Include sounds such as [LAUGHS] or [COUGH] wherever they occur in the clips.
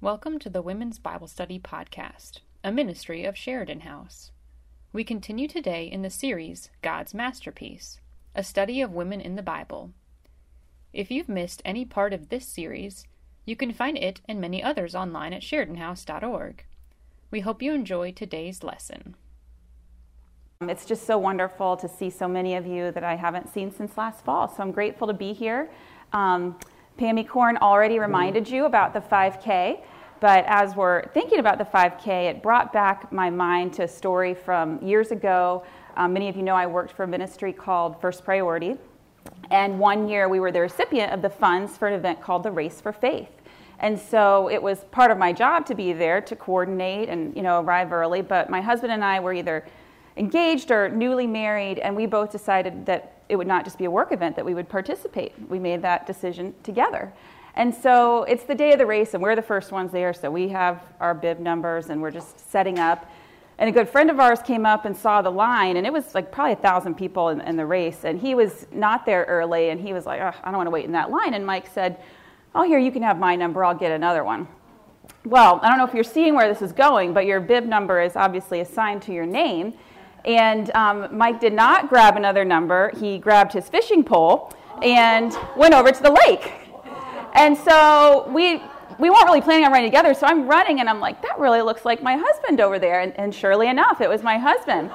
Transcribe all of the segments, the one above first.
Welcome to the Women's Bible Study Podcast, a ministry of Sheridan House. We continue today in the series God's Masterpiece, a study of women in the Bible. If you've missed any part of this series, you can find it and many others online at SheridanHouse.org. We hope you enjoy today's lesson. It's just so wonderful to see so many of you that I haven't seen since last fall. So I'm grateful to be here. Um, Pammy Corn already reminded you about the 5K, but as we're thinking about the 5K, it brought back my mind to a story from years ago. Um, many of you know I worked for a ministry called First Priority, and one year we were the recipient of the funds for an event called the Race for Faith. And so it was part of my job to be there to coordinate and you know arrive early. But my husband and I were either engaged or newly married, and we both decided that it would not just be a work event that we would participate. We made that decision together. And so it's the day of the race, and we're the first ones there. So we have our bib numbers, and we're just setting up. And a good friend of ours came up and saw the line, and it was like probably a thousand people in, in the race. And he was not there early, and he was like, I don't want to wait in that line. And Mike said, Oh, here, you can have my number, I'll get another one. Well, I don't know if you're seeing where this is going, but your bib number is obviously assigned to your name. And um, Mike did not grab another number. He grabbed his fishing pole and went over to the lake. And so we we weren't really planning on running together, so I'm running and I'm like, that really looks like my husband over there. And, and surely enough, it was my husband.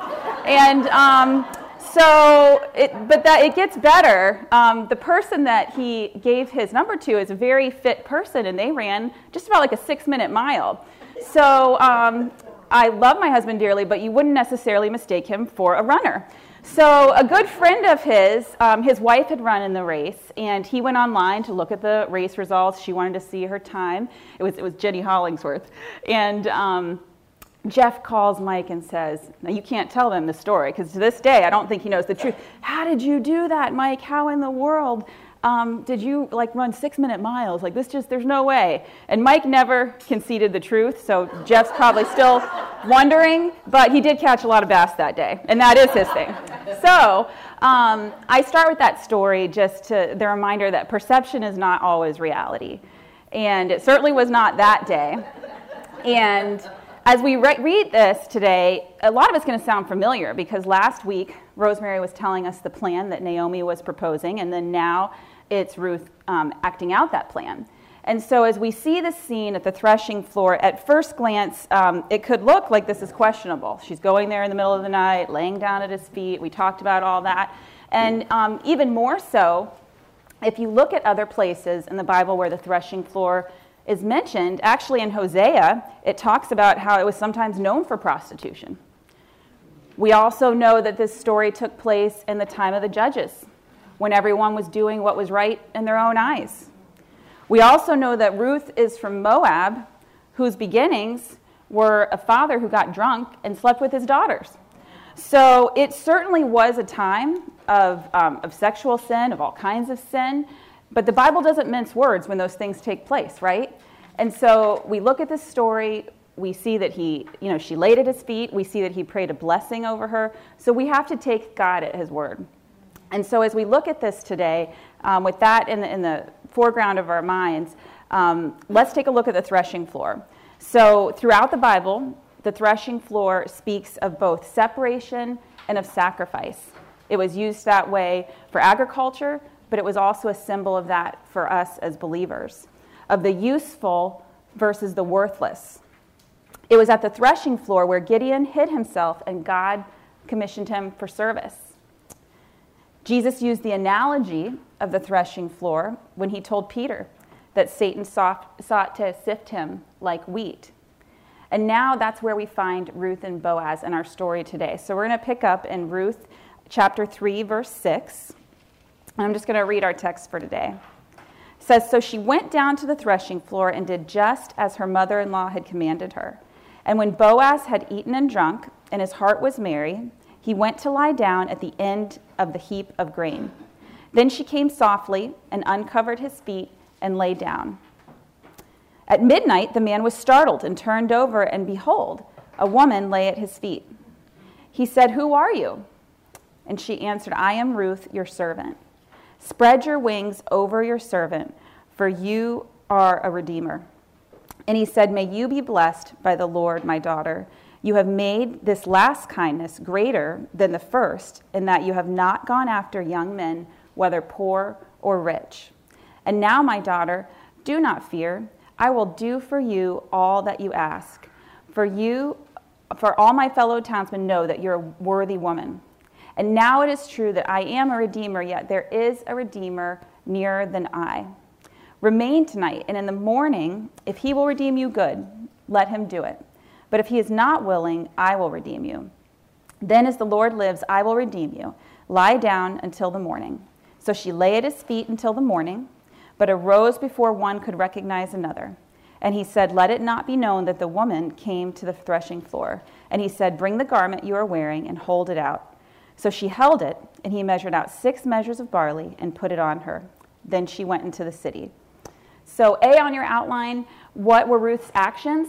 And um, so, it, but that it gets better. Um, the person that he gave his number to is a very fit person, and they ran just about like a six minute mile. So um, I love my husband dearly, but you wouldn't necessarily mistake him for a runner. So, a good friend of his, um, his wife had run in the race, and he went online to look at the race results. She wanted to see her time. It was, it was Jenny Hollingsworth. And um, Jeff calls Mike and says, Now, you can't tell them the story, because to this day, I don't think he knows the truth. How did you do that, Mike? How in the world? Um, did you like run six minute miles? Like this just, there's no way. And Mike never conceded the truth, so Jeff's probably still wondering, but he did catch a lot of bass that day, and that is his thing. So um, I start with that story just to the reminder that perception is not always reality. And it certainly was not that day. And as we re- read this today, a lot of it's going to sound familiar because last week Rosemary was telling us the plan that Naomi was proposing, and then now it's Ruth um, acting out that plan. And so, as we see the scene at the threshing floor, at first glance, um, it could look like this is questionable. She's going there in the middle of the night, laying down at his feet. We talked about all that. And um, even more so, if you look at other places in the Bible where the threshing floor is mentioned, actually in Hosea, it talks about how it was sometimes known for prostitution. We also know that this story took place in the time of the judges when everyone was doing what was right in their own eyes. We also know that Ruth is from Moab, whose beginnings were a father who got drunk and slept with his daughters. So it certainly was a time of, um, of sexual sin, of all kinds of sin, but the Bible doesn't mince words when those things take place, right? And so we look at this story, we see that he, you know, she laid at his feet, we see that he prayed a blessing over her. So we have to take God at his word. And so, as we look at this today, um, with that in the, in the, foreground of our minds, um, let's take a look at the threshing floor. So, throughout the Bible, the threshing floor speaks of both separation and of sacrifice. It was used that way for agriculture, but it was also a symbol of that for us as believers, of the useful versus the worthless. It was at the threshing floor where Gideon hid himself and God commissioned him for service. Jesus used the analogy of the threshing floor when he told Peter that Satan sought, to sift him like wheat. And now that's where we find Ruth and Boaz in our story today. So we're going to pick up in Ruth chapter 3, verse 6. I'm just going to read our text for today. It says, So she went down to the threshing floor and did just as her mother in law had commanded her. And when Boaz had eaten and drunk, and his heart was merry, he went to lie down at the end of the heap of grain. Then she came softly and uncovered his feet and lay down. At midnight, the man was startled and turned over, and behold, a woman lay at his feet. He said, Who are you? And she answered, I am Ruth, your servant. Spread your wings over your servant, for you are a redeemer. And he said, May you be blessed by the Lord, my daughter. You have made this last kindness greater than the first, in that you have not gone after young men, whether poor or rich. And now, my daughter, do not fear. I will do for you all that you ask. For you, for all my fellow townsmen know that you're a worthy woman. And now it is true that I am a redeemer, yet there is a redeemer nearer than I. Remain tonight, and in the morning, if he will redeem you, good, let him do it. But if he is not willing, I will redeem you. Then, as the Lord lives, I will redeem you. Lie down until the morning. So she lay at his feet until the morning, but arose before one could recognize another. And he said, Let it not be known that the woman came to the threshing floor. And he said, Bring the garment you are wearing and hold it out. So she held it, and he measured out six measures of barley and put it on her. Then she went into the city. So, A on your outline, what were Ruth's actions?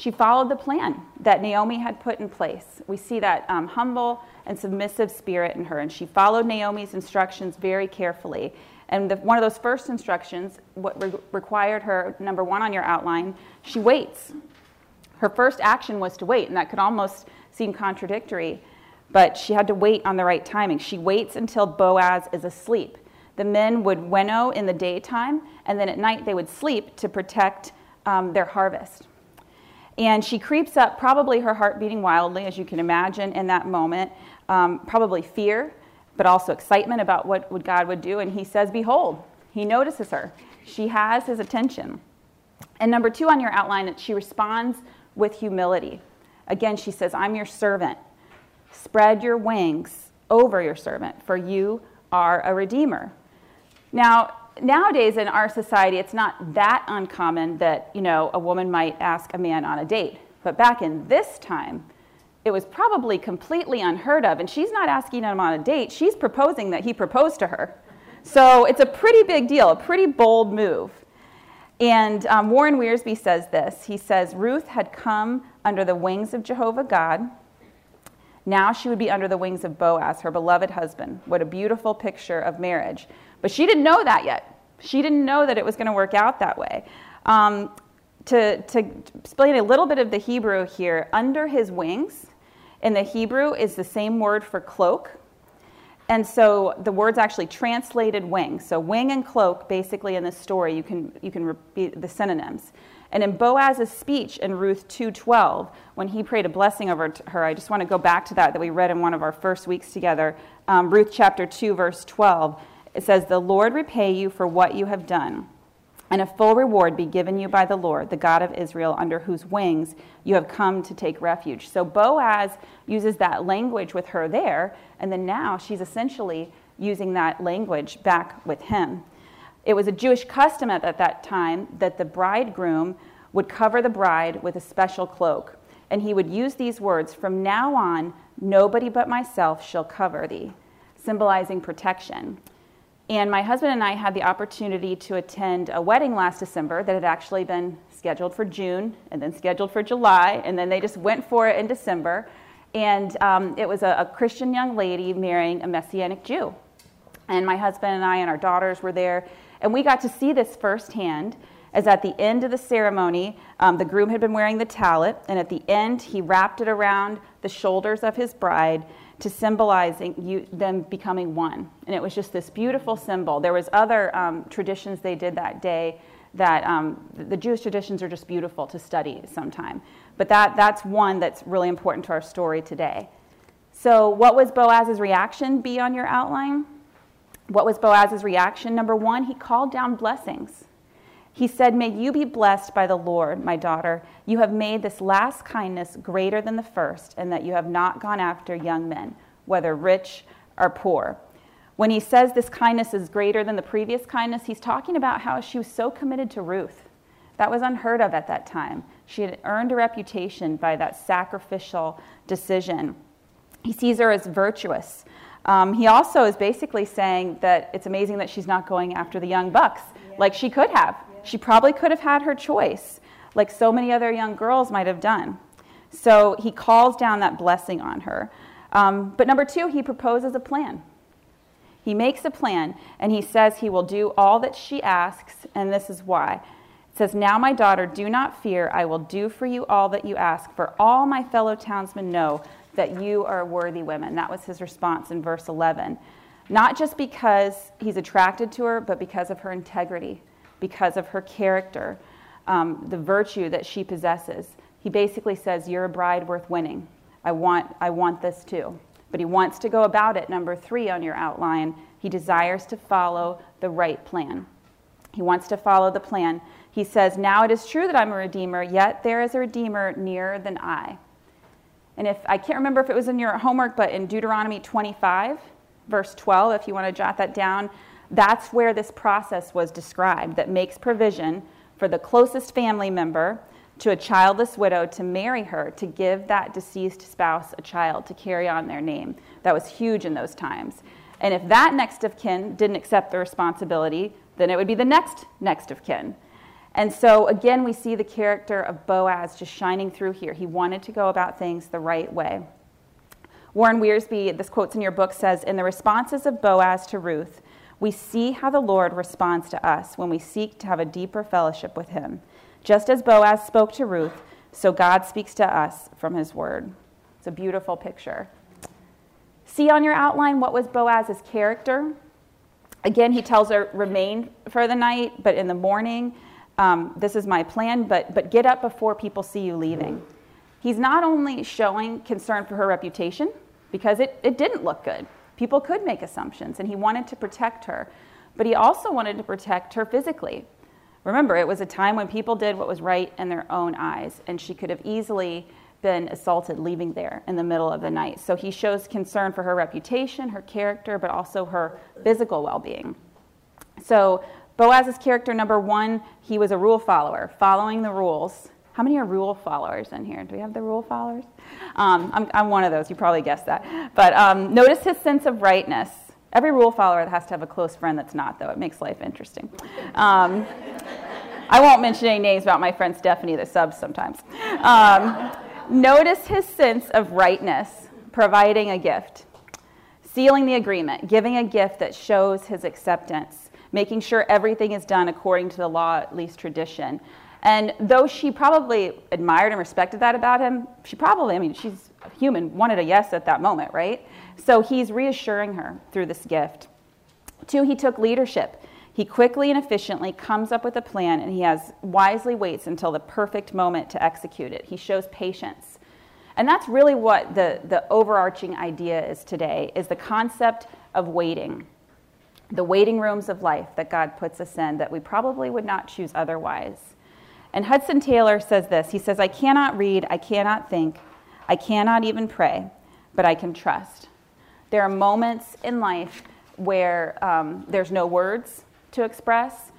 She followed the plan that Naomi had put in place. We see that um, humble and submissive spirit in her, and she followed Naomi's instructions very carefully. And the, one of those first instructions, what re- required her, number one on your outline, she waits. Her first action was to wait, and that could almost seem contradictory but she had to wait on the right timing. She waits until Boaz is asleep. The men would winnow in the daytime, and then at night they would sleep to protect um, their harvest. And she creeps up, probably her heart beating wildly, as you can imagine in that moment, um, probably fear, but also excitement about what, what God would do. And he says, Behold, he notices her. She has his attention. And number two on your outline, that she responds with humility. Again, she says, I'm your servant. Spread your wings over your servant, for you are a redeemer. Now, nowadays in our society, it's not that uncommon that, you know, a woman might ask a man on a date. But back in this time, it was probably completely unheard of. And she's not asking him on a date, she's proposing that he propose to her. So it's a pretty big deal, a pretty bold move. And um, Warren Wiersbe says this. He says, Ruth had come under the wings of Jehovah God. Now she would be under the wings of Boaz, her beloved husband. What a beautiful picture of marriage. But she didn't know that yet. She didn't know that it was going to work out that way. Um, to, to explain a little bit of the Hebrew here, under his wings in the Hebrew is the same word for cloak. And so the word's actually translated wing. So wing and cloak, basically in this story, you can, you can repeat the synonyms. And in Boaz's speech in Ruth 2:12, when he prayed a blessing over her, I just want to go back to that that we read in one of our first weeks together. Um, Ruth chapter 2, verse 12. It says, "The Lord repay you for what you have done, and a full reward be given you by the Lord, the God of Israel, under whose wings you have come to take refuge." So Boaz uses that language with her there, and then now she's essentially using that language back with him. It was a Jewish custom at that time that the bridegroom would cover the bride with a special cloak. And he would use these words From now on, nobody but myself shall cover thee, symbolizing protection. And my husband and I had the opportunity to attend a wedding last December that had actually been scheduled for June and then scheduled for July, and then they just went for it in December. And um, it was a, a Christian young lady marrying a Messianic Jew. And my husband and I and our daughters were there, and we got to see this firsthand as at the end of the ceremony, um, the groom had been wearing the tallit, and at the end, he wrapped it around the shoulders of his bride to symbolizing you, them becoming one. And it was just this beautiful symbol. There was other um, traditions they did that day that um, the Jewish traditions are just beautiful to study sometime. But that, that's one that's really important to our story today. So, what was Boaz's reaction be on your outline? What was Boaz's reaction? Number one, he called down blessings. He said, May you be blessed by the Lord, my daughter. You have made this last kindness greater than the first, and that you have not gone after young men, whether rich or poor. When he says this kindness is greater than the previous kindness, he's talking about how she was so committed to Ruth. That was unheard of at that time. She had earned a reputation by that sacrificial decision. He sees her as virtuous. Um, he also is basically saying that it's amazing that she's not going after the young bucks yeah. like she could have. She probably could have had her choice, like so many other young girls might have done. So he calls down that blessing on her. Um, but number two, he proposes a plan. He makes a plan and he says he will do all that she asks, and this is why. It says, Now, my daughter, do not fear. I will do for you all that you ask, for all my fellow townsmen know that you are worthy women. That was his response in verse 11. Not just because he's attracted to her, but because of her integrity, because of her character, um, the virtue that she possesses. He basically says, You're a bride worth winning. I want, I want this too. But he wants to go about it, number three on your outline. He desires to follow the right plan. He wants to follow the plan. He says, Now it is true that I'm a redeemer, yet there is a redeemer nearer than I. And if I can't remember if it was in your homework, but in Deuteronomy 25, verse 12, if you want to jot that down, that's where this process was described that makes provision for the closest family member to a childless widow to marry her to give that deceased spouse a child to carry on their name. That was huge in those times. And if that next of kin didn't accept the responsibility, then it would be the next next of kin. And so again, we see the character of Boaz just shining through here. He wanted to go about things the right way. Warren Wiersbe, this quote's in your book, says In the responses of Boaz to Ruth, we see how the Lord responds to us when we seek to have a deeper fellowship with him. Just as Boaz spoke to Ruth, so God speaks to us from his word. It's a beautiful picture. See on your outline what was Boaz's character? Again, he tells her, remain for the night, but in the morning, um, this is my plan, but, but get up before people see you leaving. He's not only showing concern for her reputation, because it, it didn't look good. People could make assumptions, and he wanted to protect her, but he also wanted to protect her physically. Remember, it was a time when people did what was right in their own eyes, and she could have easily been assaulted leaving there in the middle of the night. So he shows concern for her reputation, her character, but also her physical well being. So Boaz's character number one, he was a rule follower, following the rules. How many are rule followers in here? Do we have the rule followers? Um, I'm, I'm, one of those. You probably guessed that. But um, notice his sense of rightness. Every rule follower has to have a close friend that's not, though. It makes life interesting. Um, I won't mention any names about my friend Stephanie that subs sometimes. Um, notice his sense of rightness, providing a gift, sealing the agreement, giving a gift that shows his acceptance, making sure everything is done according to the law, at least tradition. And though she probably admired and respected that about him, she probably, I mean, she's human, wanted a yes at that moment, right? So he's reassuring her through this gift. Two, he took leadership. He quickly and efficiently comes up with a plan and he has wisely waits until the perfect moment to execute it. He shows patience. And that's really what the, the overarching idea is today is the concept of waiting. The waiting rooms of life that God puts us in that we probably would not choose otherwise. And Hudson Taylor says this. He says, I cannot read, I cannot think, I cannot even pray, but I can trust. There are moments in life where um, there's no words to express,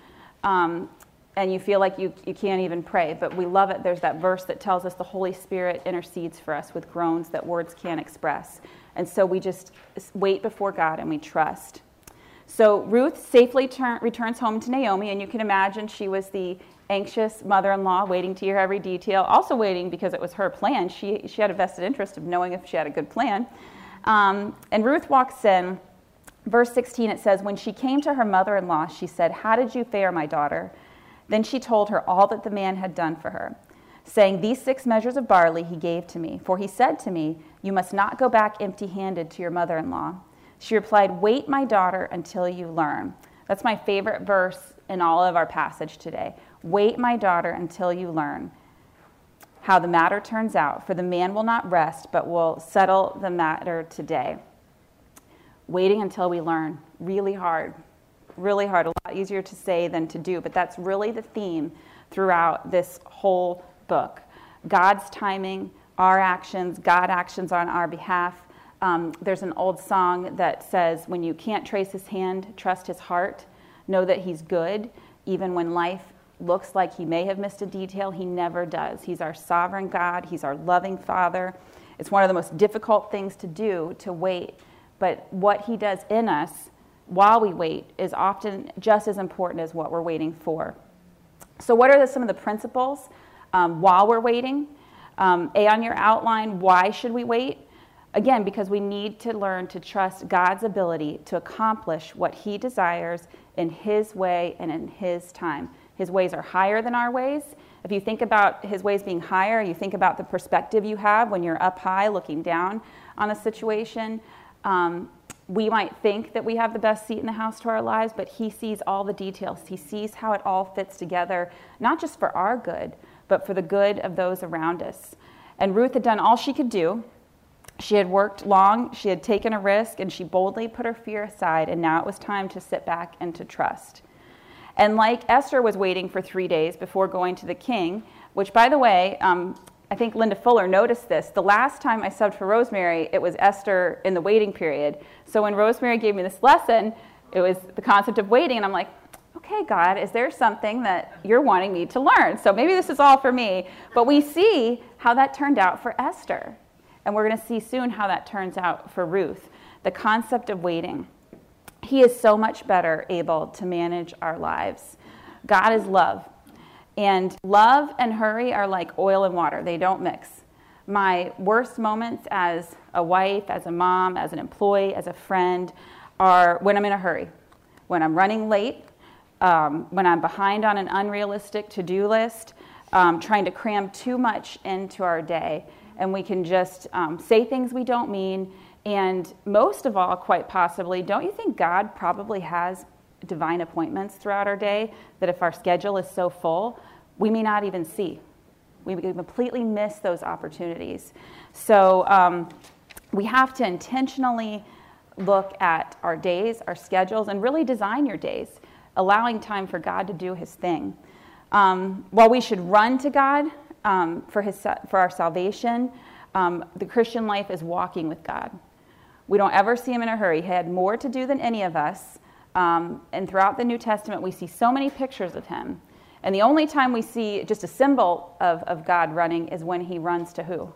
um, and you feel like you, you can't even pray. But we love it. There's that verse that tells us the Holy Spirit intercedes for us with groans that words can't express. And so we just wait before God and we trust. So Ruth safely turn, returns home to Naomi, and you can imagine she was the anxious mother-in-law waiting to hear every detail also waiting because it was her plan she, she had a vested interest of knowing if she had a good plan um, and Ruth walks in. Verse 16, it says, When she came to her mother in law, she said, How did you fare, my daughter? Then she told her all that the man had done for her, saying, These six measures of barley he gave to me. For he said to me, You must not go back empty handed to your mother in law. She replied, Wait, my daughter, until you learn. That's my favorite verse in all of our passage today. Wait, my daughter, until you learn how the matter turns out, for the man will not rest, but will settle the matter today. Waiting until we learn, really hard, really hard, a lot easier to say than to do, but that's really the theme throughout this whole book. God's timing, our actions, God actions on our behalf. Um, there's an old song that says, When you can't trace his hand, trust his heart. Know that he's good, even when life looks like he may have missed a detail, he never does. He's our sovereign God, he's our loving Father. It's one of the most difficult things to do to wait, but what he does in us while we wait is often just as important as what we're waiting for. So, what are the, some of the principles um, while we're waiting? Um, a on your outline, why should we wait? Again, because we need to learn to trust God's ability to accomplish what He desires in His way and in His time. His ways are higher than our ways. If you think about his ways being higher, you think about the perspective you have when you're up high looking down on a situation. Um, we might think that we have the best seat in the house to our lives, but he sees all the details. He sees how it all fits together, not just for our good, but for the good of those around us. And Ruth had done all she could do. She had worked long, she had taken a risk, and she boldly put her fear aside, and now it was time to sit back and to trust. And like Esther was waiting for three days before going to the king, which, by the way, um, I think Linda Fuller noticed this. The last time I subbed for Rosemary, it was Esther in the waiting period. So when Rosemary gave me this lesson, it was the concept of waiting, and I'm like, okay, God, is there something that you're wanting me to learn? So maybe this is all for me. But we see how that turned out for Esther. And we're going to see soon how that turns out for Ruth. The concept of waiting. He is so much better able to manage our lives. God is love. And love and hurry are like oil and water, they don't mix. My worst moments as a wife, as a mom, as an employee, as a friend are when I'm in a hurry, when I'm running late, um, when I'm behind on an unrealistic to do list, um, trying to cram too much into our day. And we can just um, say things we don't mean. And most of all, quite possibly, don't you think God probably has divine appointments throughout our day that if our schedule is so full, we may not even see. We completely miss those opportunities. So um, we have to intentionally look at our days, our schedules, and really design your days, allowing time for God to do his thing. Um, while we should run to God um, for, his, for our salvation, um, the Christian life is walking with God. We don't ever see him in a hurry. He had more to do than any of us. Um, and throughout the New Testament, we see so many pictures of him. And the only time we see just a symbol of, of God running is when he runs to who?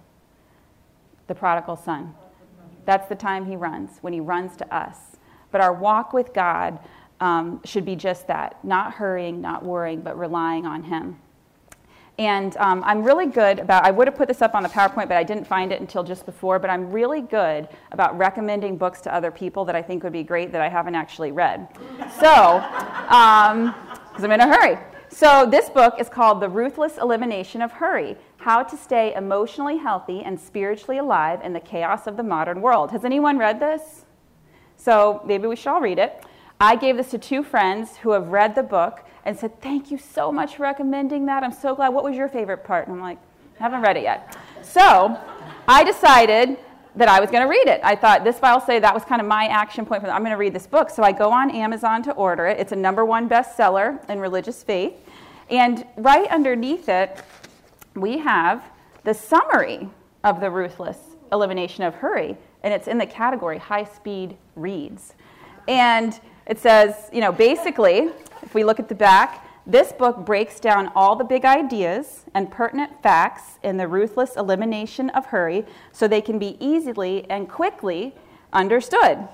The prodigal son. That's the time he runs, when he runs to us. But our walk with God um, should be just that not hurrying, not worrying, but relying on him. And um, I'm really good about, I would have put this up on the PowerPoint, but I didn't find it until just before. But I'm really good about recommending books to other people that I think would be great that I haven't actually read. So, because um, I'm in a hurry. So, this book is called The Ruthless Elimination of Hurry How to Stay Emotionally Healthy and Spiritually Alive in the Chaos of the Modern World. Has anyone read this? So, maybe we should all read it. I gave this to two friends who have read the book and said, Thank you so much for recommending that. I'm so glad. What was your favorite part? And I'm like, I haven't read it yet. So I decided that I was going to read it. I thought this file say that was kind of my action point for that. I'm going to read this book. So I go on Amazon to order it. It's a number one bestseller in religious faith. And right underneath it, we have the summary of the ruthless elimination of hurry. And it's in the category high speed reads. And it says, you know, basically, if we look at the back, this book breaks down all the big ideas and pertinent facts in the ruthless elimination of hurry so they can be easily and quickly understood.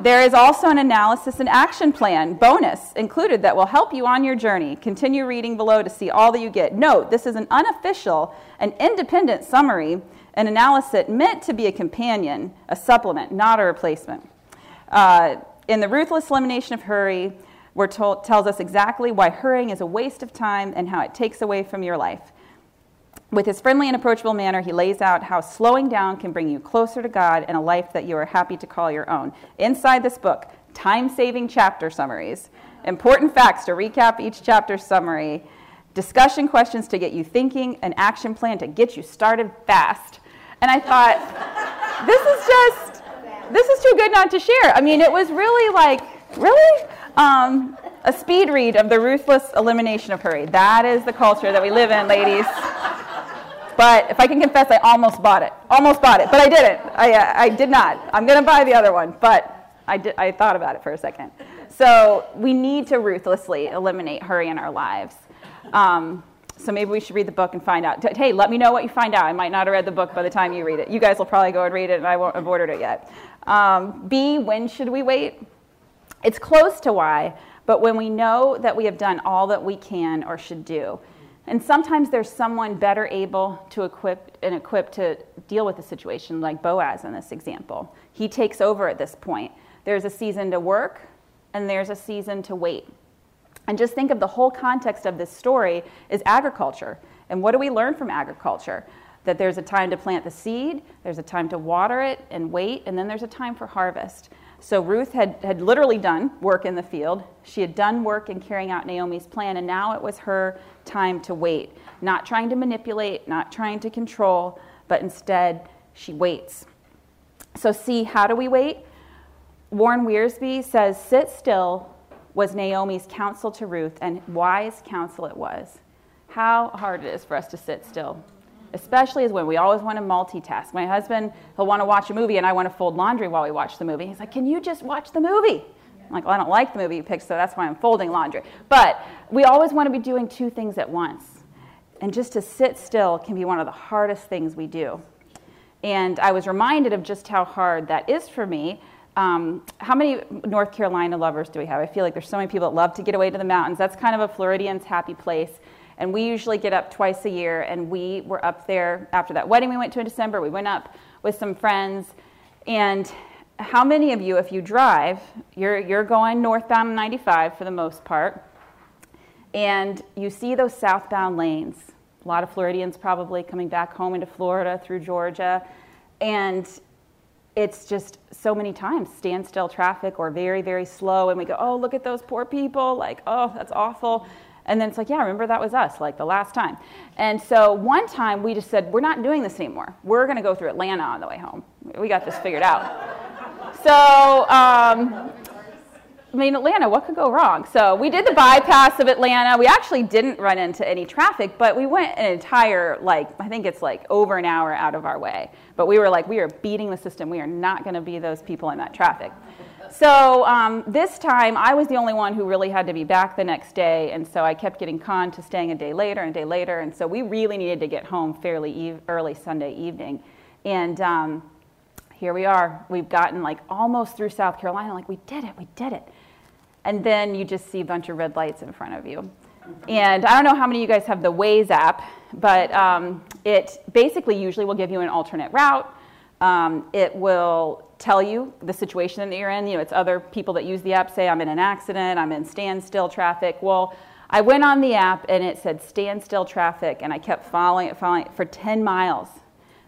there is also an analysis and action plan bonus included that will help you on your journey. Continue reading below to see all that you get. Note, this is an unofficial and independent summary an analysis meant to be a companion, a supplement, not a replacement. Uh, in the ruthless elimination of hurry, told, tells us exactly why hurrying is a waste of time and how it takes away from your life. With his friendly and approachable manner, he lays out how slowing down can bring you closer to God and a life that you are happy to call your own. Inside this book, time saving chapter summaries, important facts to recap each chapter summary, discussion questions to get you thinking, an action plan to get you started fast. And I thought, this is just, this is too good not to share. I mean, it was really like, really? Um, a speed read of the ruthless elimination of hurry. That is the culture that we live in, ladies. But if I can confess, I almost bought it. Almost bought it, but I didn't. I, uh, I did not. I'm going to buy the other one, but I, did, I thought about it for a second. So we need to ruthlessly eliminate hurry in our lives. Um, so maybe we should read the book and find out. Hey, let me know what you find out. I might not have read the book by the time you read it. You guys will probably go and read it, and I won't have ordered it yet. Um, B, when should we wait? It's close to why, but when we know that we have done all that we can or should do, and sometimes there's someone better able to equip and equipped to deal with the situation, like Boaz in this example. He takes over at this point. There's a season to work, and there's a season to wait. And just think of the whole context of this story is agriculture. And what do we learn from agriculture? That there's a time to plant the seed, there's a time to water it and wait, and then there's a time for harvest. So Ruth had, had literally done work in the field. She had done work in carrying out Naomi's plan, and now it was her time to wait. Not trying to manipulate, not trying to control, but instead she waits. So, see, how do we wait? Warren Wiersbe says, Sit still was Naomi's counsel to Ruth, and wise counsel it was. How hard it is for us to sit still, especially as when we always want to multitask. My husband, he'll want to watch a movie, and I want to fold laundry while we watch the movie. He's like, Can you just watch the movie? I'm like, Well, I don't like the movie you picked, so that's why I'm folding laundry. But we always want to be doing two things at once. And just to sit still can be one of the hardest things we do. And I was reminded of just how hard that is for me um, how many North Carolina lovers do we have? I feel like there's so many people that love to get away to the mountains. That's kind of a Floridian's happy place. And we usually get up twice a year, and we were up there after that wedding we went to in December. We went up with some friends. And how many of you, if you drive, you're, you're going northbound on 95 for the most part, and you see those southbound lanes? A lot of Floridians probably coming back home into Florida through Georgia. And it's just so many times standstill traffic or very, very slow. And we go, oh, look at those poor people. Like, oh, that's awful. And then it's like, yeah, remember that was us, like the last time. And so one time we just said, we're not doing this anymore. We're going to go through Atlanta on the way home. We got this figured out. [LAUGHS] So um, I mean, Atlanta, what could go wrong? So we did the bypass of Atlanta. We actually didn't run into any traffic, but we went an entire, like, I think it's like over an hour out of our way. But we were like, we are beating the system. We are not going to be those people in that traffic. So um, this time, I was the only one who really had to be back the next day, and so I kept getting conned to staying a day later and a day later, and so we really needed to get home fairly eve- early Sunday evening. And um, here we are. We've gotten like almost through South Carolina. Like, we did it, we did it and then you just see a bunch of red lights in front of you. And I don't know how many of you guys have the Waze app, but um, it basically usually will give you an alternate route. Um, it will tell you the situation that you're in. You know, it's other people that use the app say, I'm in an accident, I'm in standstill traffic. Well, I went on the app and it said standstill traffic, and I kept following it, following it for 10 miles.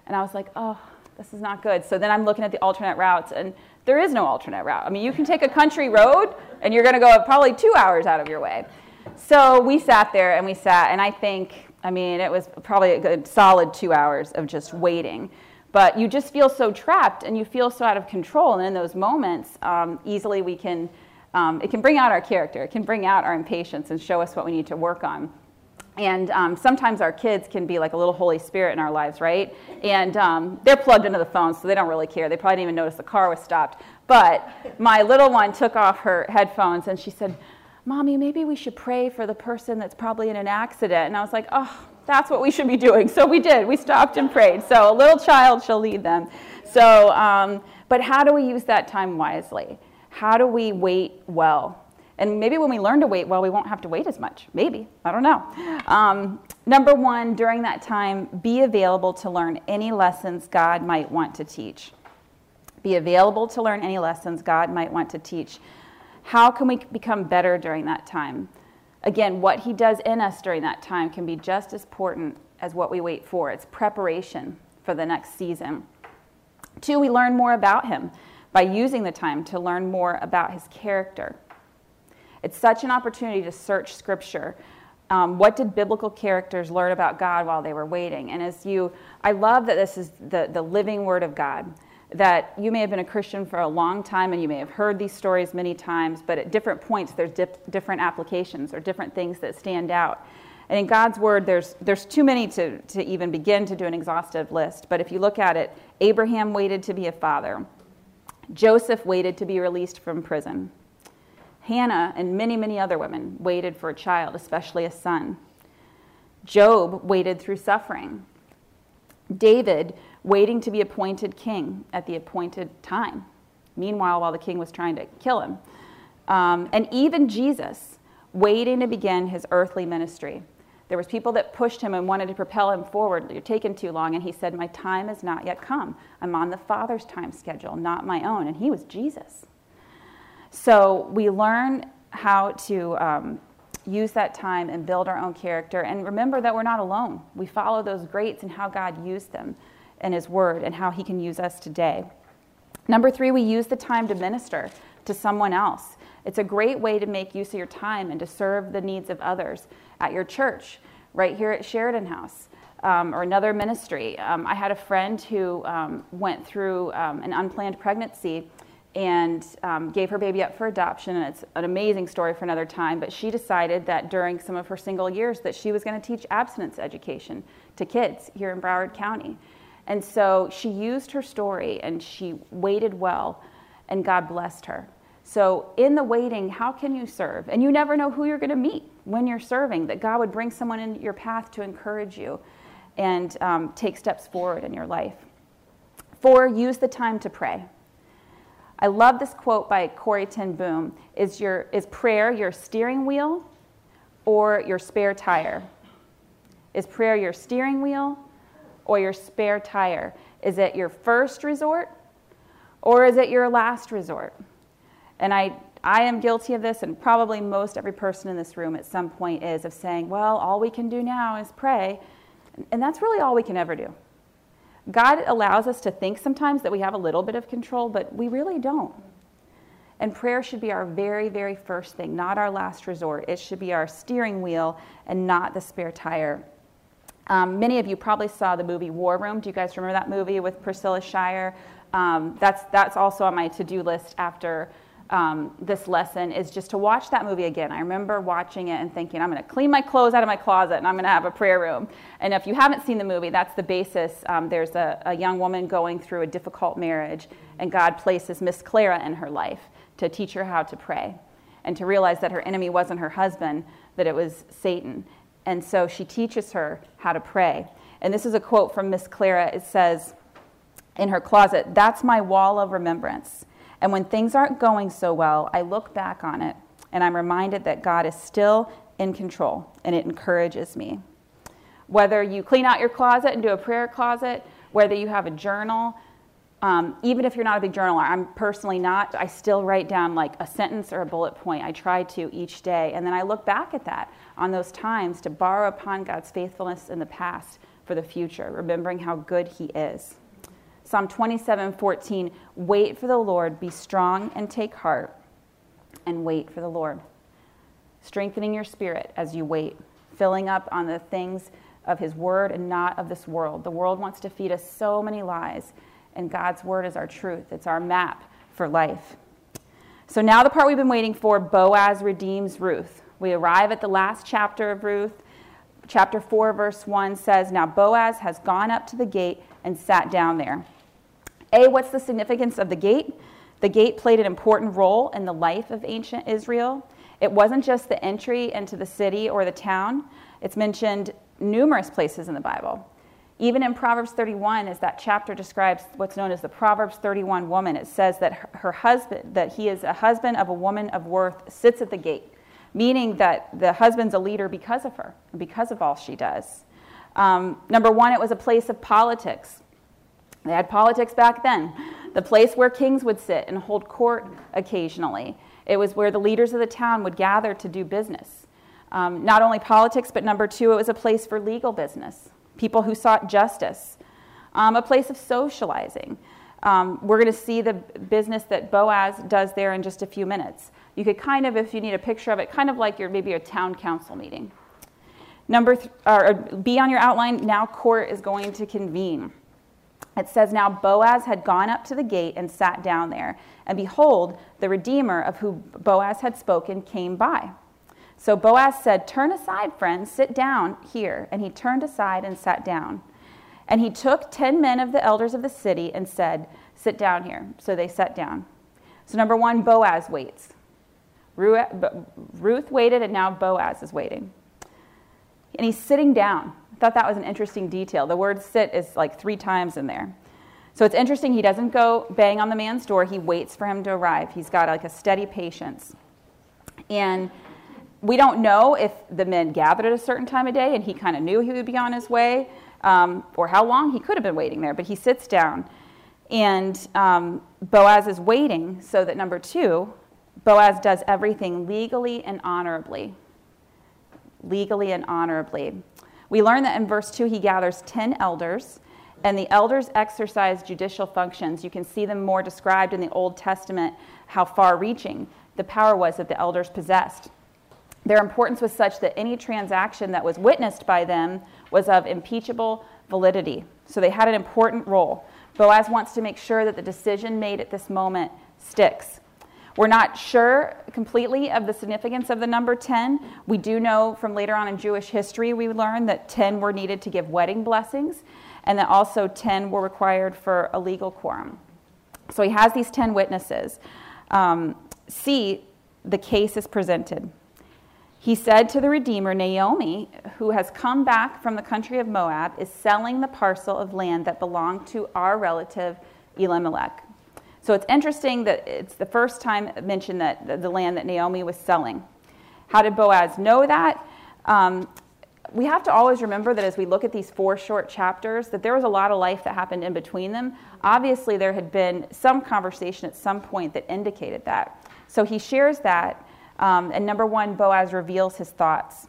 And I was like, oh, this is not good. So then I'm looking at the alternate routes, and there is no alternate route. I mean, you can take a country road and you're going to go probably two hours out of your way. So we sat there and we sat, and I think, I mean, it was probably a good solid two hours of just waiting. But you just feel so trapped and you feel so out of control. And in those moments, um, easily we can, um, it can bring out our character, it can bring out our impatience and show us what we need to work on. And um, sometimes our kids can be like a little Holy Spirit in our lives, right? And um, they're plugged into the phone, so they don't really care. They probably didn't even notice the car was stopped. But my little one took off her headphones and she said, Mommy, maybe we should pray for the person that's probably in an accident. And I was like, Oh, that's what we should be doing. So we did. We stopped and prayed. So a little child shall lead them. So, um, but how do we use that time wisely? How do we wait well? And maybe when we learn to wait well, we won't have to wait as much. Maybe. I don't know. Um, number one, during that time, be available to learn any lessons God might want to teach. Be available to learn any lessons God might want to teach. How can we become better during that time? Again, what He does in us during that time can be just as important as what we wait for. It's preparation for the next season. Two, we learn more about Him by using the time to learn more about His character. It's such an opportunity to search Scripture. Um, what did biblical characters learn about God while they were waiting? And as you, I love that this is the, the living Word of God. That you may have been a Christian for a long time and you may have heard these stories many times, but at different points there's dip, different applications or different things that stand out. And in God's Word, there's, there's too many to, to even begin to do an exhaustive list. But if you look at it, Abraham waited to be a father, Joseph waited to be released from prison. Hannah and many, many other women waited for a child, especially a son. Job waited through suffering. David waiting to be appointed king at the appointed time. Meanwhile, while the king was trying to kill him. Um, and even Jesus waiting to begin his earthly ministry. There was people that pushed him and wanted to propel him forward. You're taking too long. And he said, My time has not yet come. I'm on the Father's time schedule, not my own. And he was Jesus. So we learn how to um, use that time and build our own character. And remember that we're not alone. We follow those greats and how God used them in His Word and how He can use us today. Number three, we use the time to minister to someone else. It's a great way to make use of your time and to serve the needs of others at your church, right here at Sheridan House. Um, or another ministry. Um, I had a friend who um, went through um, an unplanned pregnancy and um, gave her baby up for adoption and it's an amazing story for another time but she decided that during some of her single years that she was going to teach abstinence education to kids here in broward county and so she used her story and she waited well and god blessed her so in the waiting how can you serve and you never know who you're going to meet when you're serving that god would bring someone in your path to encourage you and um, take steps forward in your life four use the time to pray I love this quote by Corrie ten Boom. Is, your, is prayer your steering wheel or your spare tire? Is prayer your steering wheel or your spare tire? Is it your first resort or is it your last resort? And I, I am guilty of this, and probably most every person in this room at some point is of saying, well, all we can do now is pray. And that's really all we can ever do. God allows us to think sometimes that we have a little bit of control, but we really don't. And prayer should be our very, very first thing, not our last resort. It should be our steering wheel and not the spare tire. Um, many of you probably saw the movie War Room. Do you guys remember that movie with Priscilla Shirer? Um, that's, that's also on my to do list after um, this lesson is just to watch that movie again. I remember watching it and thinking, I'm going to clean my clothes out of my closet and I'm going to have a prayer room. And if you haven't seen the movie, that's the basis. Um, there's a, a young woman going through a difficult marriage, and God places Miss Clara in her life to teach her how to pray and to realize that her enemy wasn't her husband, that it was Satan. And so she teaches her how to pray. And this is a quote from Miss Clara. It says, in her closet, That's my wall of remembrance. And when things aren't going so well, I look back on it and I'm reminded that God is still in control and it encourages me. Whether you clean out your closet and do a prayer closet, whether you have a journal, um, even if you're not a big journaler, I'm personally not, I still write down like a sentence or a bullet point. I try to each day. And then I look back at that on those times to borrow upon God's faithfulness in the past for the future, remembering how good He is. Psalm 27 14, wait for the Lord, be strong and take heart, and wait for the Lord. Strengthening your spirit as you wait, filling up on the things of His word and not of this world. The world wants to feed us so many lies, and God's word is our truth, it's our map for life. So now, the part we've been waiting for Boaz redeems Ruth. We arrive at the last chapter of Ruth. Chapter 4, verse 1 says, Now Boaz has gone up to the gate and sat down there. A, what's the significance of the gate? The gate played an important role in the life of ancient Israel. It wasn't just the entry into the city or the town, it's mentioned numerous places in the Bible. Even in Proverbs 31, as that chapter describes what's known as the Proverbs 31 woman, it says that her, husband, that he is a husband of a woman of worth, sits at the gate, meaning that the husband's a leader because of her, because of all she does. Um, number one, it was a place of politics. They had politics back then. The place where kings would sit and hold court occasionally. It was where the leaders of the town would gather to do business. Um, not only politics, but number two, it was a place for legal business, people who sought justice, um, a place of socializing. Um, we're going to see the business that Boaz does there in just a few minutes. You could kind of, if you need a picture of it, kind of like your maybe a town council meeting. Number th- or B on your outline. Now court is going to convene. It says, Now Boaz had gone up to the gate and sat down there. And behold, the Redeemer of whom Boaz had spoken came by. So Boaz said, Turn aside, friends, sit down here. And he turned aside and sat down. And he took ten men of the elders of the city and said, Sit down here. So they sat down. So, number one, Boaz waits. Ruth waited, and now Boaz is waiting. And he's sitting down. I thought that was an interesting detail. The word sit is like three times in there. So it's interesting, he doesn't go bang on the man's door, he waits for him to arrive. He's got like a steady patience. And we don't know if the men gathered at a certain time of day and he kind of knew he would be on his way um, or how long he could have been waiting there, but he sits down. And um, Boaz is waiting so that number two, Boaz does everything legally and honorably. legally and honorably. We learn that in verse 2, he gathers 10 elders, and the elders exercise judicial functions. You can see them more described in the Old Testament, how far reaching the power was that the elders possessed. Their importance was such that any transaction that was witnessed by them was of impeachable validity. So they had an important role. Boaz wants to make sure that the decision made at this moment sticks. We're not sure completely of the significance of the number 10. We do know from later on in Jewish history, we learned that 10 were needed to give wedding blessings, and that also 10 were required for a legal quorum. So he has these 10 witnesses. Um, see, the case is presented. He said to the Redeemer, Naomi, who has come back from the country of Moab, is selling the parcel of land that belonged to our relative Elimelech. So it's interesting that it's the first time mentioned that the land that Naomi was selling. How did Boaz know that? Um, we have to always remember that as we look at these four short chapters, that there was a lot of life that happened in between them. Obviously, there had been some conversation at some point that indicated that. So he shares that um, and number one, Boaz reveals his thoughts.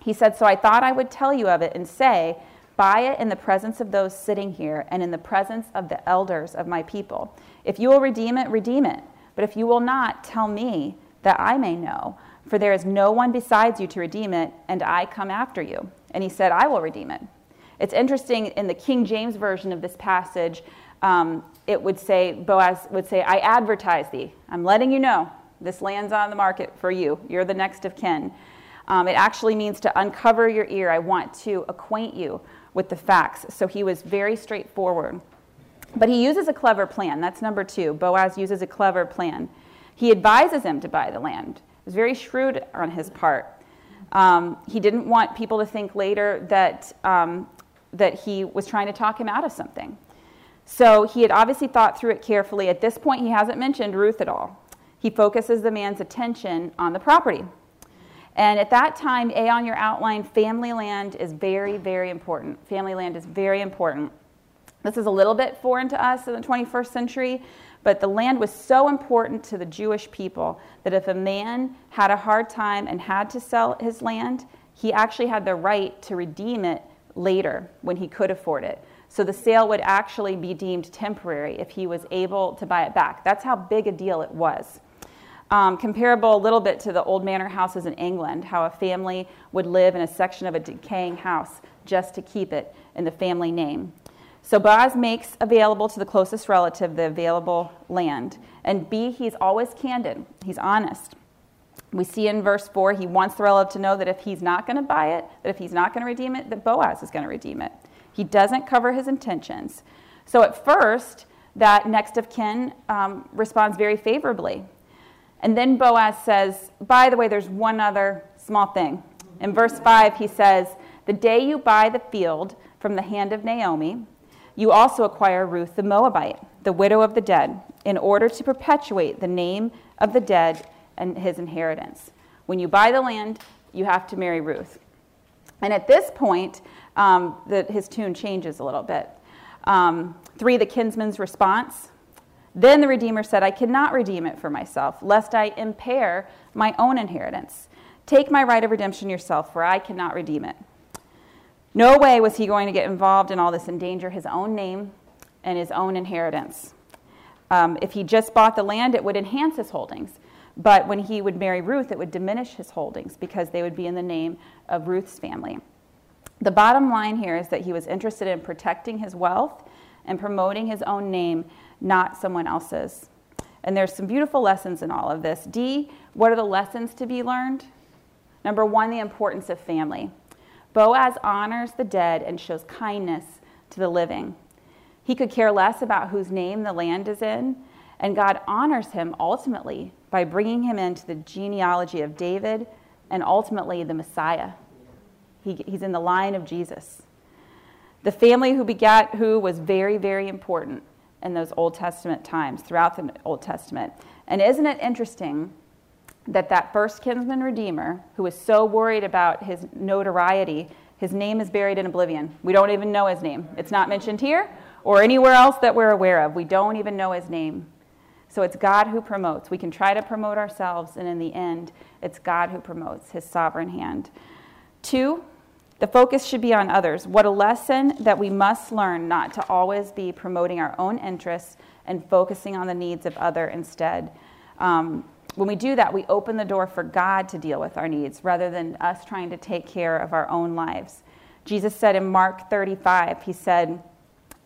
He said, So I thought I would tell you of it and say, Buy it in the presence of those sitting here and in the presence of the elders of my people. If you will redeem it, redeem it. But if you will not, tell me that I may know. For there is no one besides you to redeem it, and I come after you. And he said, I will redeem it. It's interesting in the King James version of this passage, um, it would say, Boaz would say, I advertise thee. I'm letting you know. This land's on the market for you. You're the next of kin. Um, it actually means to uncover your ear. I want to acquaint you with the facts. So he was very straightforward. But he uses a clever plan. That's number two. Boaz uses a clever plan. He advises him to buy the land. It was very shrewd on his part. Um, he didn't want people to think later that, um, that he was trying to talk him out of something. So he had obviously thought through it carefully. At this point, he hasn't mentioned Ruth at all he focuses the man's attention on the property. And at that time, A on your outline, family land is very, very important. Family land is very important. This is a little bit foreign to us in the 21st century, but the land was so important to the Jewish people that if a man had a hard time and had to sell his land, he actually had the right to redeem it later when he could afford it. So the sale would actually be deemed temporary if he was able to buy it back. That's how big a deal it was. Um, comparable a little bit to the old manor houses in England, how a family would live in a section of a decaying house just to keep it in the family name. So Boaz makes available to the closest relative the available land. And B, he's always candid, he's honest. We see in verse 4, he wants the relative to know that if he's not going to buy it, that if he's not going to redeem it, that Boaz is going to redeem it. He doesn't cover his intentions. So at first, that next of kin um, responds very favorably. And then Boaz says, by the way, there's one other small thing. In verse 5, he says, The day you buy the field from the hand of Naomi, you also acquire Ruth the Moabite, the widow of the dead, in order to perpetuate the name of the dead and his inheritance. When you buy the land, you have to marry Ruth. And at this point, um, the, his tune changes a little bit. Um, three, the kinsman's response. Then the Redeemer said, I cannot redeem it for myself, lest I impair my own inheritance. Take my right of redemption yourself, for I cannot redeem it. No way was he going to get involved in all this, and endanger his own name and his own inheritance. Um, if he just bought the land, it would enhance his holdings. But when he would marry Ruth, it would diminish his holdings because they would be in the name of Ruth's family. The bottom line here is that he was interested in protecting his wealth and promoting his own name not someone else's. And there's some beautiful lessons in all of this. D, what are the lessons to be learned? Number one, the importance of family. Boaz honors the dead and shows kindness to the living. He could care less about whose name the land is in, and God honors him ultimately by bringing him into the genealogy of David and ultimately the Messiah. He, he's in the line of Jesus. The family who begat who was very, very important in those Old Testament times, throughout the Old Testament. And isn't it interesting that that first kinsman redeemer, who was so worried about his notoriety, his name is buried in oblivion. We don't even know his name. It's not mentioned here or anywhere else that we're aware of. We don't even know his name. So it's God who promotes. We can try to promote ourselves, and in the end, it's God who promotes his sovereign hand. Two, the focus should be on others. What a lesson that we must learn not to always be promoting our own interests and focusing on the needs of other instead. Um, when we do that, we open the door for God to deal with our needs rather than us trying to take care of our own lives. Jesus said in Mark 35, He said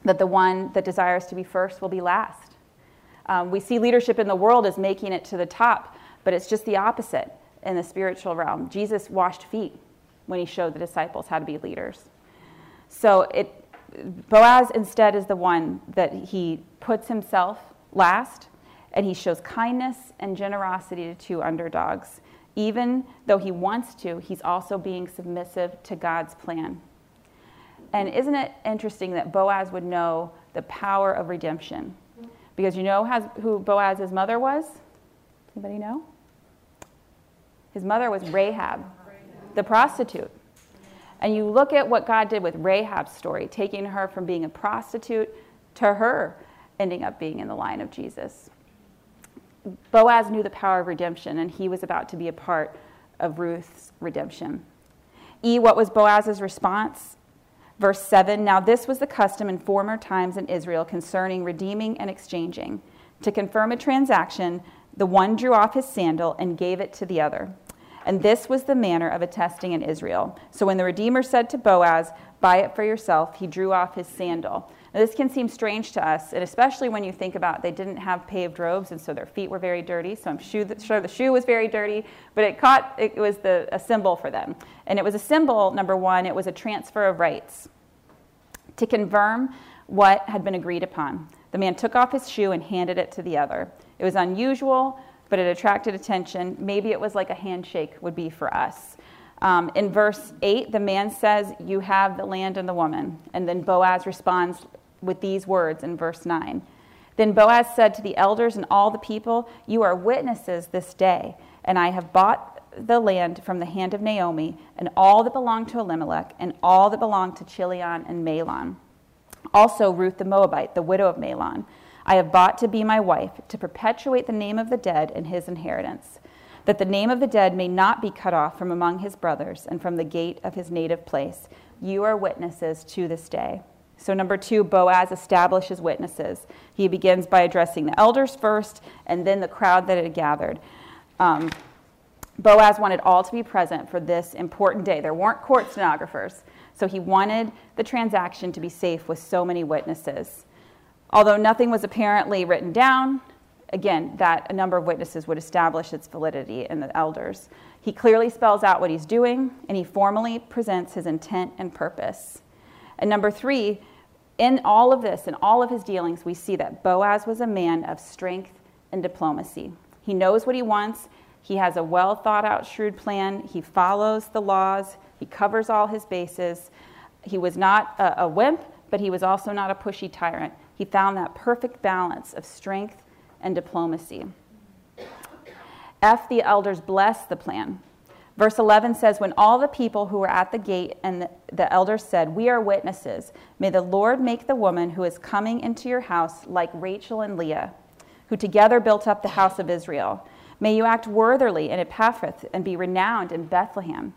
that the one that desires to be first will be last. Um, we see leadership in the world as making it to the top, but it's just the opposite in the spiritual realm. Jesus washed feet when he showed the disciples how to be leaders. So it, Boaz instead is the one that he puts himself last and he shows kindness and generosity to two underdogs. Even though he wants to, he's also being submissive to God's plan. And isn't it interesting that Boaz would know the power of redemption? Because you know who Boaz's mother was? Anybody know? His mother was Rahab, the prostitute. And you look at what God did with Rahab's story, taking her from being a prostitute to her ending up being in the line of Jesus. Boaz knew the power of redemption, and he was about to be a part of Ruth's redemption. E, what was Boaz's response? Verse 7 Now this was the custom in former times in Israel concerning redeeming and exchanging. To confirm a transaction, the one drew off his sandal and gave it to the other. And this was the manner of attesting in Israel. So when the Redeemer said to Boaz, Buy it for yourself, he drew off his sandal. Now, this can seem strange to us, and especially when you think about they didn't have paved roads, and so their feet were very dirty. So I'm sure the shoe was very dirty, but it caught it was the, a symbol for them, and it was a symbol. Number one, it was a transfer of rights to confirm what had been agreed upon. The man took off his shoe and handed it to the other. It was unusual, but it attracted attention. Maybe it was like a handshake would be for us. Um, in verse 8, the man says, You have the land and the woman. And then Boaz responds with these words in verse 9. Then Boaz said to the elders and all the people, You are witnesses this day, and I have bought the land from the hand of Naomi, and all that belonged to Elimelech, and all that belonged to Chilion and Mahlon. Also Ruth the Moabite, the widow of Mahlon, I have bought to be my wife, to perpetuate the name of the dead and his inheritance, that the name of the dead may not be cut off from among his brothers and from the gate of his native place. You are witnesses to this day. So, number two, Boaz establishes witnesses. He begins by addressing the elders first and then the crowd that had gathered. Um, Boaz wanted all to be present for this important day. There weren't court stenographers, so he wanted the transaction to be safe with so many witnesses. Although nothing was apparently written down, again, that a number of witnesses would establish its validity in the elders. He clearly spells out what he's doing, and he formally presents his intent and purpose. And number three, in all of this, in all of his dealings, we see that Boaz was a man of strength and diplomacy. He knows what he wants, he has a well thought out, shrewd plan, he follows the laws, he covers all his bases. He was not a, a wimp, but he was also not a pushy tyrant. He found that perfect balance of strength and diplomacy. F, the elders blessed the plan. Verse 11 says, When all the people who were at the gate and the, elders said, We are witnesses, may the Lord make the woman who is coming into your house like Rachel and Leah, who together built up the house of Israel. May you act worthily in Ephrathah and be renowned in Bethlehem.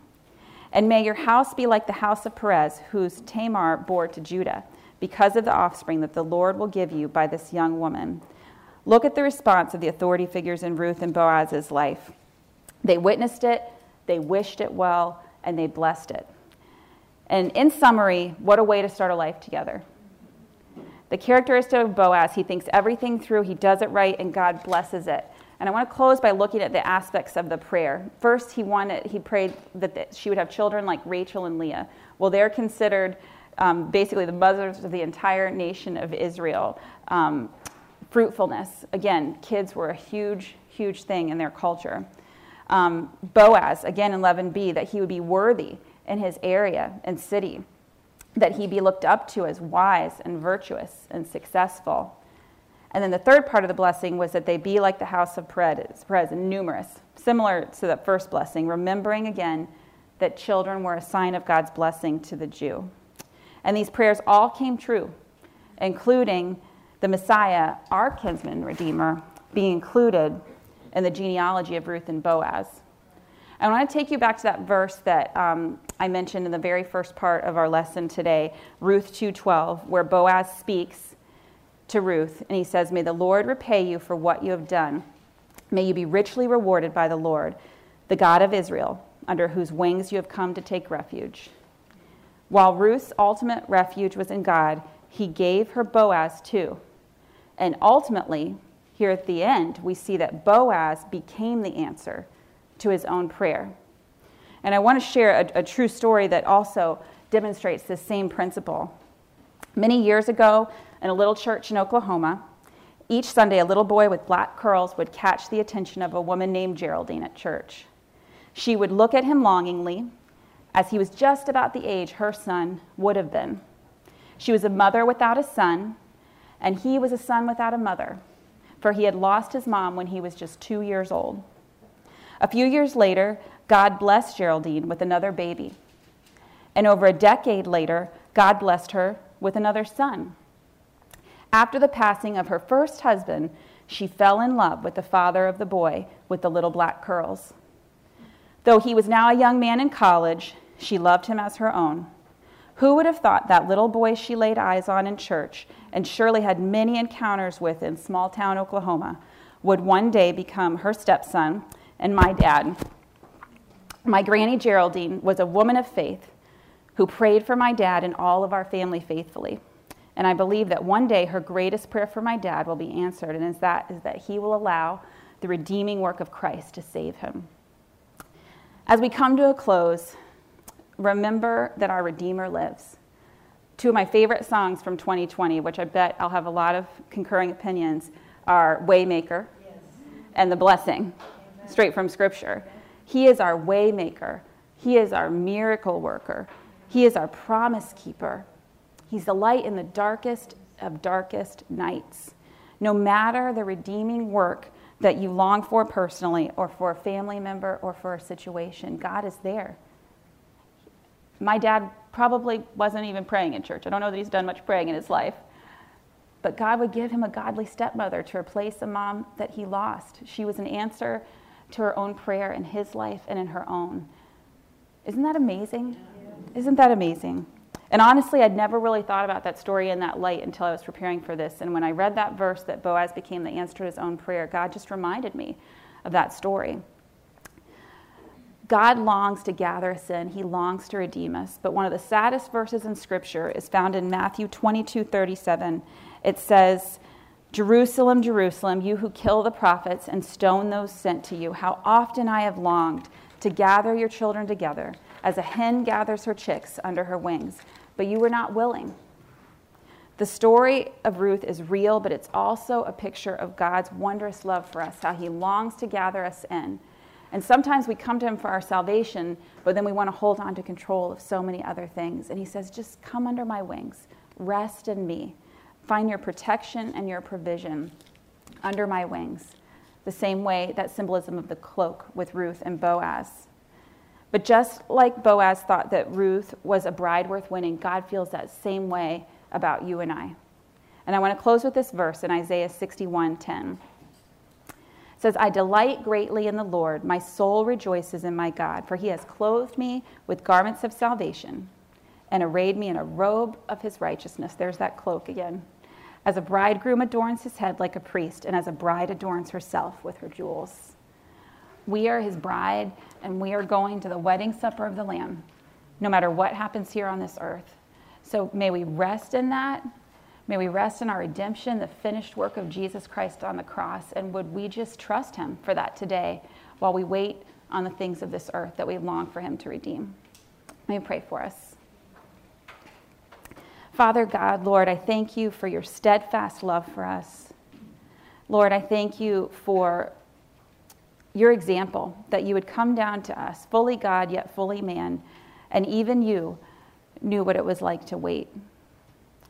And may your house be like the house of Perez, whose Tamar bore to Judah, because of the offspring that the Lord will give you by this young woman. Look at the response of the authority figures in Ruth and Boaz's life. They witnessed it, they wished it well, and they blessed it. And in summary, what a way to start a life together. The characteristic of Boaz, he thinks everything through, he does it right, and God blesses it. And I want to close by looking at the aspects of the prayer. First, he wanted, he prayed that she would have children like Rachel and Leah. Well, they're considered um, basically the mothers of the entire nation of Israel. Um, fruitfulness, again, kids were a huge, huge thing in their culture um, Boaz, again in 11b, that he would be worthy in his area and city, that he be looked up to as wise and virtuous and successful. And then the third part of the blessing was that they be like the house of Perez, Perez and numerous, similar to the first blessing, remembering again that children were a sign of God's blessing to the Jew. And these prayers all came true, including the Messiah, our kinsman redeemer, being included in the genealogy of Ruth and Boaz. I want to take you back to that verse that um, I mentioned in the very first part of our lesson today, Ruth 2:12, where Boaz speaks to Ruth and he says, "May the Lord repay you for what you have done. May you be richly rewarded by the Lord, the God of Israel, under whose wings you have come to take refuge." While Ruth's ultimate refuge was in God, he gave her Boaz too. And ultimately, here at the end, we see that Boaz became the answer to his own prayer. And I want to share a, a true story that also demonstrates this same principle. Many years ago, in a little church in Oklahoma, each Sunday a little boy with black curls would catch the attention of a woman named Geraldine at church. She would look at him longingly, as he was just about the age her son would have been. She was a mother without a son, and he was a son without a mother, for he had lost his mom when he was just two years old. A few years later, God blessed Geraldine with another baby. And over a decade later, God blessed her with another son. After the passing of her first husband, she fell in love with the father of the boy with the little black curls. Though he was now a young man in college, she loved him as her own. Who would have thought that little boy she laid eyes on in church and surely had many encounters with in small town Oklahoma would one day become her stepson and my dad. My Granny Geraldine was a woman of faith who prayed for my dad and all of our family faithfully. And I believe that one day her greatest prayer for my dad will be answered, and is that, is that he will allow the redeeming work of Christ to save him. As we come to a close, remember that our Redeemer lives. Two of my favorite songs from 2020, which I bet I'll have a lot of concurring opinions, are Waymaker yes. and The Blessing straight from Scripture. He is our waymaker. He is our miracle worker. He is our promise keeper. He's the light in the darkest of darkest nights. No matter the redeeming work that you long for personally, or for a family member, or for a situation, God is there. My dad probably wasn't even praying in church. I don't know that he's done much praying in his life. But God would give him a godly stepmother to replace a mom that he lost. She was an answer to her own prayer in his life and in her own. Isn't that amazing? Isn't that amazing? And honestly, I'd never really thought about that story in that light until I was preparing for this. And when I read that verse that Boaz became the answer to his own prayer, God just reminded me of that story. God longs to gather us in, He longs to redeem us. But one of the saddest verses in Scripture is found in Matthew 22 37. It says, Jerusalem, Jerusalem, you who kill the prophets and stone those sent to you, how often I have longed to gather your children together as a hen gathers her chicks under her wings, but you were not willing. The story of Ruth is real, but it's also a picture of God's wondrous love for us, how he longs to gather us in. And sometimes we come to him for our salvation, but then we want to hold on to control of so many other things. And he says, just come under my wings, rest in me. Find your protection and your provision under my wings, the same way that symbolism of the cloak with Ruth and Boaz. But just like Boaz thought that Ruth was a bride worth winning, God feels that same way about you and I. And I want to close with this verse in Isaiah 61:10. It says, I delight greatly in the Lord. My soul rejoices in my God, for he has clothed me with garments of salvation and arrayed me in a robe of his righteousness. There's that cloak again. As a bridegroom adorns his head like a priest, and as a bride adorns herself with her jewels. We are his bride, and we are going to the wedding supper of the Lamb, no matter what happens here on this earth. So may we rest in that. May we rest in our redemption, the finished work of Jesus Christ on the cross, and would we just trust him for that today while we wait on the things of this earth that we long for him to redeem? May we pray for us. Father God, Lord, I thank you for your steadfast love for us. Lord, I thank you for your example that you would come down to us, fully God, yet fully man. And even you knew what it was like to wait.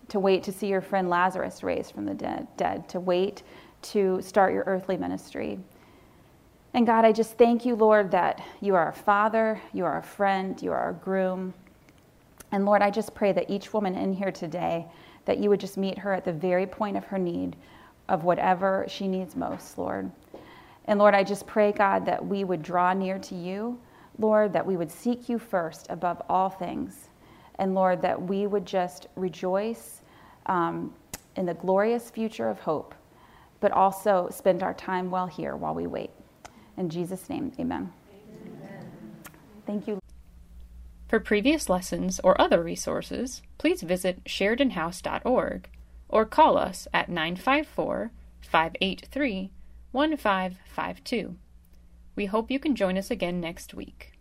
To wait to see your friend Lazarus raised from the dead, dead, to wait to start your earthly ministry. And God, I just thank you, Lord, that you are our father, you are our friend, you are our groom. And Lord, I just pray that each woman in here today, that you would just meet her at the very point of her need of whatever she needs most, Lord. And Lord, I just pray, God, that we would draw near to you Lord, that we would seek you first above all things. And Lord, that we would just rejoice um, in the glorious future of hope, but also spend our time well here while we wait. In Jesus' name, amen. amen. Thank you. For previous lessons or other resources, please visit sheridanhouse.org or call us at 954 583 1552. We hope you can join us again next week.